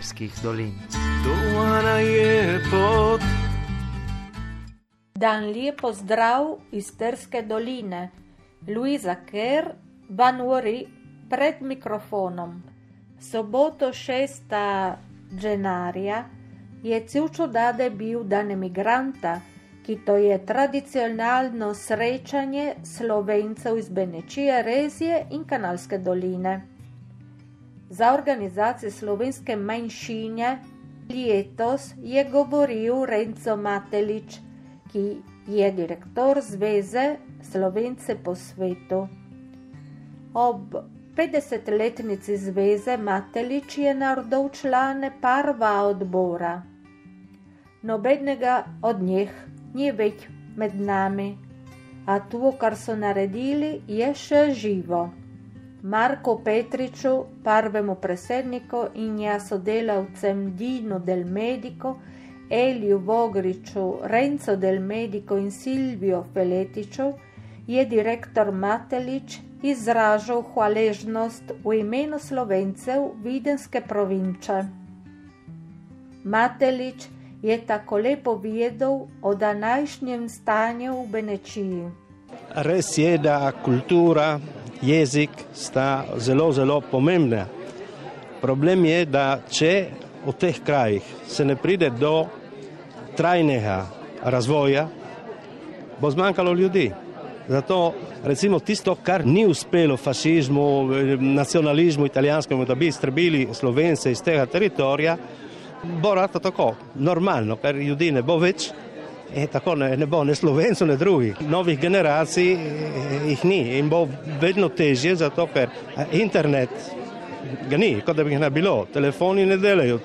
Terskih dolin. Dovana je pot. Dan lepo zdrav iz Terske doline. Luisa Kerr, Van Uri, pred mikrofonom. Soboto 6. genarja je cilčo dade bil dan emigranta, ki to je tradicionalno srečanje slovencev iz Benečije, Rezije in Kanalske doline. Za organizacijo slovenske manjšine letos je govoril Renzo Matelič, ki je direktor Zveze Slovence po svetu. Ob 50-letnici zveze Matelič je narodov člane parva odbora. Nobenega od njih ni več med nami, a to, kar so naredili, je še živo. Marko Petriču, prvemu predsedniku in ja sodelavcem Dino del Medico, Eliju Vogriču, Renzo del Medico in Silvio Feletiču, je direktor Matelič izražal hvaležnost v imenu slovencev Videnske provinče. Matelič je tako lepo vedel o današnjem stanju v Benečiji. Res je, da kultura, jezik sta zelo, zelo pomembna. Problem je, da če v teh krajih se ne pride do trajnega razvoja, bo zmanjkalo ljudi. Zato recimo tisto, kar ni uspelo fašizmu, nacionalizmu italijanskemu, da bi iztrbili Slovence iz tega teritorija, bo rado tako, normalno, ker ljudi ne bo več. In tako ne, ne bo ne slovencev, ne drugih. Novih generacij eh, jih ni in bo vedno težje, zato ker internet ga ni, kot da bi ga ne bilo, telefoni ne delajo,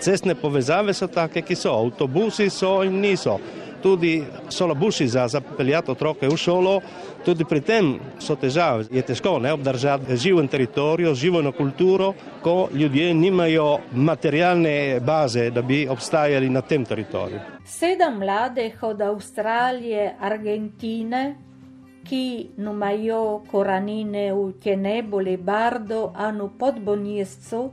cestne povezave so take, ki so, avtobusi so in niso. Tudi solobuši za zapeljati otroke v šolo, tudi pri tem so težave. Je težko ne, obdržati živen teritorij, živeno kulturo, ko ljudje nimajo materialne baze, da bi obstajali na tem teritoriju. Sedem mladih od Avstralije, Argentine, ki imajo korenine v Keneboli, Bardo, Anu podbonjescu,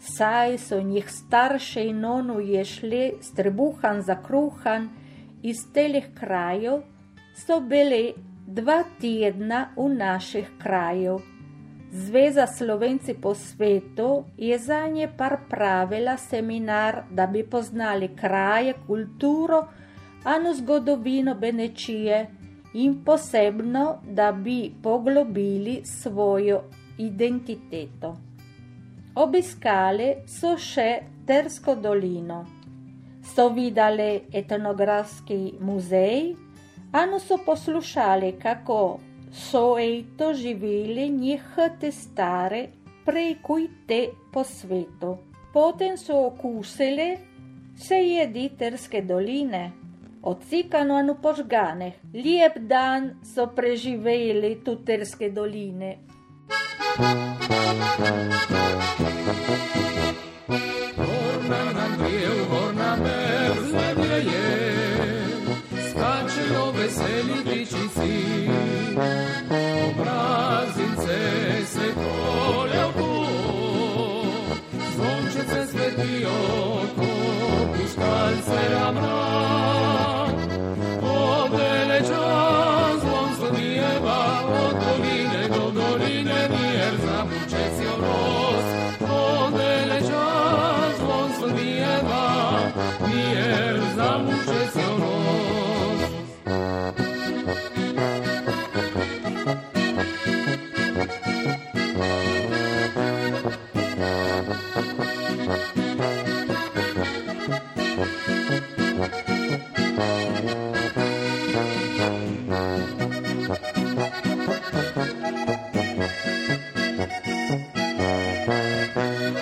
saj so njih starše in onu je šli strebuhan za kruhan iz telih krajev, so bili dva tedna v naših krajih. Zveza Slovenci po svetu je za nje par pravila seminar, da bi poznali kraje, kulturo, anu zgodovino Benečije in posebno, da bi poglobili svojo identiteto. Obiskali so še Tersko dolino so videli etnografski muzej, anu so poslušali, kako so eto živeli njihove stare prekujte po svetu. Potem so okusili se jedi Terske doline, odsikano anu požgane. Lijep dan so preživeli tu Terske doline. veseli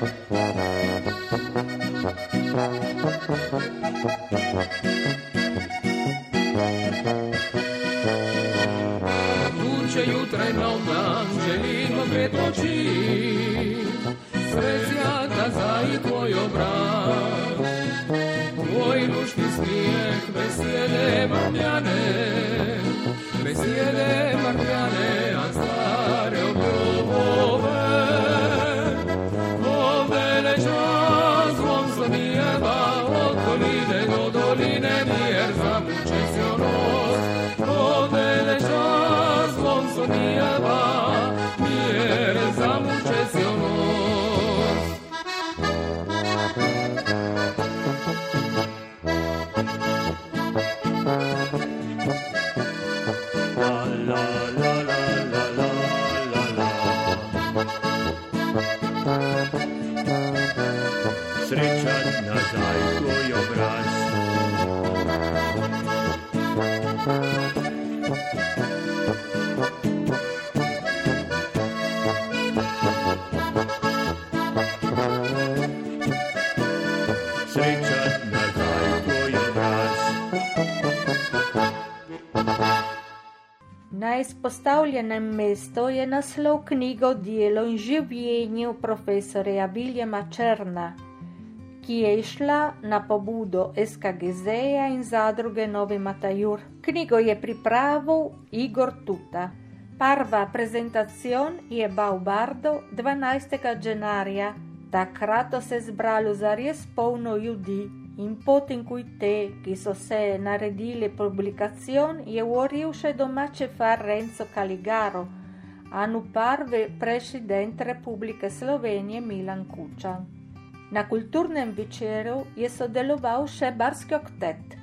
Ha ha izpostavljenem mestu je naslov knjigo Delo in življenje profesorja Viljema Črna, ki je išla na pobudo SKGZ-ja in zadruge Novi Matajur. Knjigo je pripravil Igor Tuta. Prva prezentacion je bil Bardo 12. januarja, takrat se je zbralo zares polno ljudi. In potem, ko te, ki so se naredili publikacion, je uril še domače far Renzo Caligaro, anu prvi president Republike Slovenije Milan Kučan. Na kulturnem večeru je sodeloval še Barski oktet.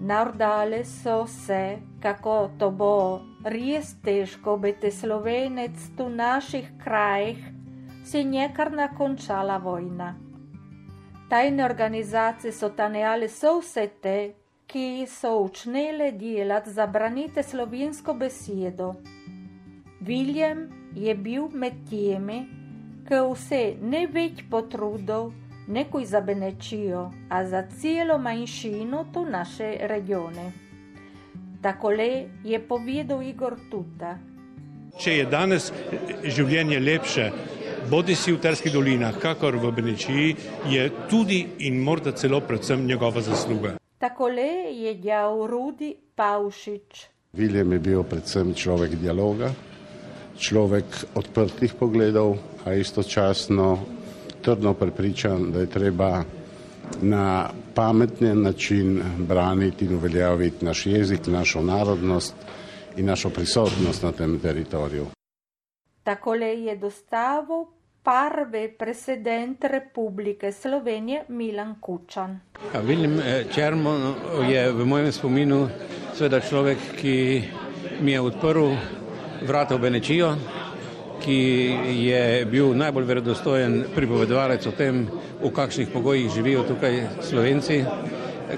Nardale so se, kako to bo res težko biti slovenec tu v naših krajih, se je nekar nakončala vojna. Tajne organizacije so tanejale so vse te, ki so učnele delati za branite slovensko besedo. Viljem je bil med temi, ki vse ne več potrudov, nekoj za Benečijo, a za celo manjšino tu naše regione. Takole je povedal Igor Tuta. Če je danes življenje lepše, bodi si v Terskih dolinah, kakor v Benečiji, je tudi in morda celo predvsem njegova zasluga. Takole je djal Rudi Pavšič. Viljem je bil predvsem človek dialoga, človek odprtih pogledov, a istočasno trdno prepričan, da je treba na pametni način braniti in uveljaviti naš jezik, našo narodnost in našo prisotnost na tem teritoriju. Takole je dostavil prvi president Republike Slovenije Milan Kučan. Vilim Čermo je v mojem spominu seveda človek, ki mi je odprl vrata v Benečijo, ki je bil najbolj verodostojen pripovedovalec o tem, v kakšnih pogojih živijo tukaj Slovenci,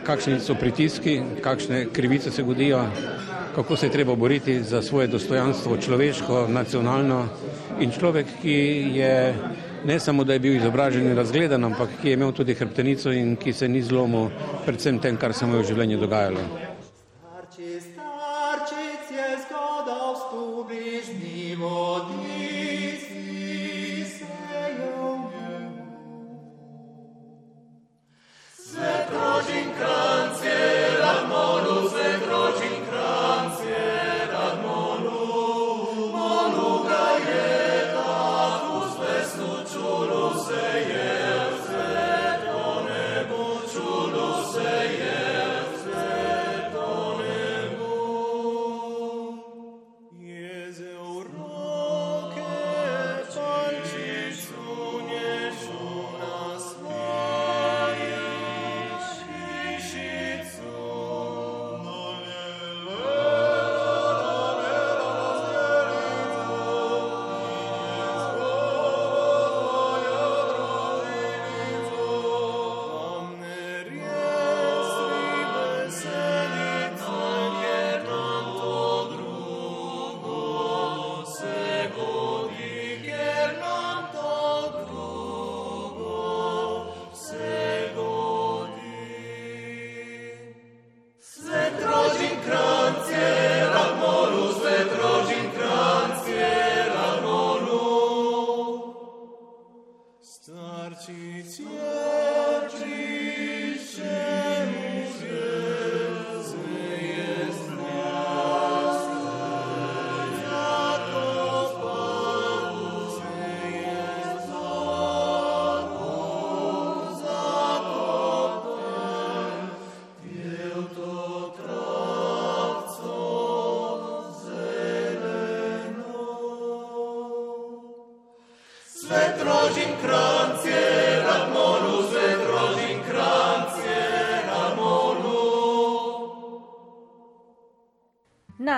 kakšni so pritiski, kakšne krivice se godijo, kako se je treba boriti za svoje dostojanstvo, človeško, nacionalno in človek, ki je ne samo, da je bil izobražen in razgledan, ampak ki je imel tudi hrbtenico in ki se ni zlomil predvsem tem, kar se mu je v življenju dogajalo. Starči, starčic je zgodal v bližnji vodi,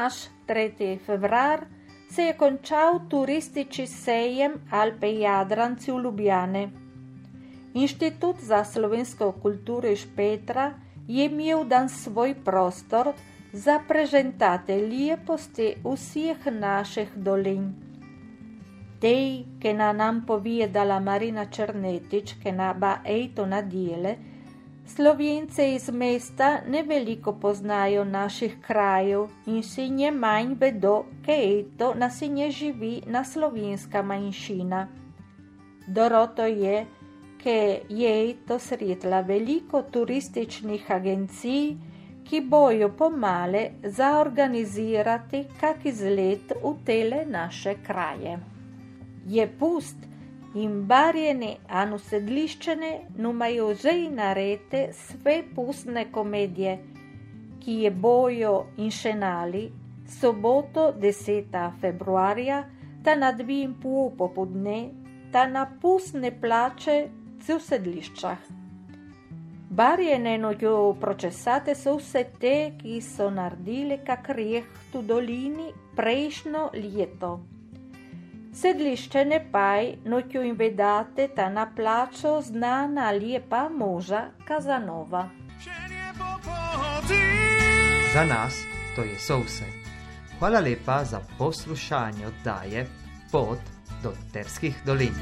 Naš 3. februar se je končal turistični sejem Alpe Jadranci v Ljubljane. Inštitut za slovensko kulturo iz Petra je imel dan svoj prostor za prezentate leposti vseh naših dolin. Tej, ki na nam povedala Marina Črnetič, ki na ba ejto na Slovenci iz mesta ne veliko poznajo naših krajev in si nje manj vedo, kaj to, na si nje živi na slovenska manjšina. Doroto je, ker je to sredla veliko turističnih agencij, ki bojo pomale zaorganizirati kak izlet v tele naše kraje. Je pust in barjene anusedliščene numajo že narete sve pustne komedije, ki je bojo in šenali soboto 10. februarja, ta na dvi in pol popodne, ta na pustne plače v sedliščah. Barjene nojo pročesate so vse te, ki so naredili kak reh tu dolini prejšnjo leto. Sedlišče ne paj, nočjo jim vedate, ta na plačo znana lepa moža Kazanova. Za nas to je vse. Hvala lepa za poslušanje oddaje Pot do Terskih dolin.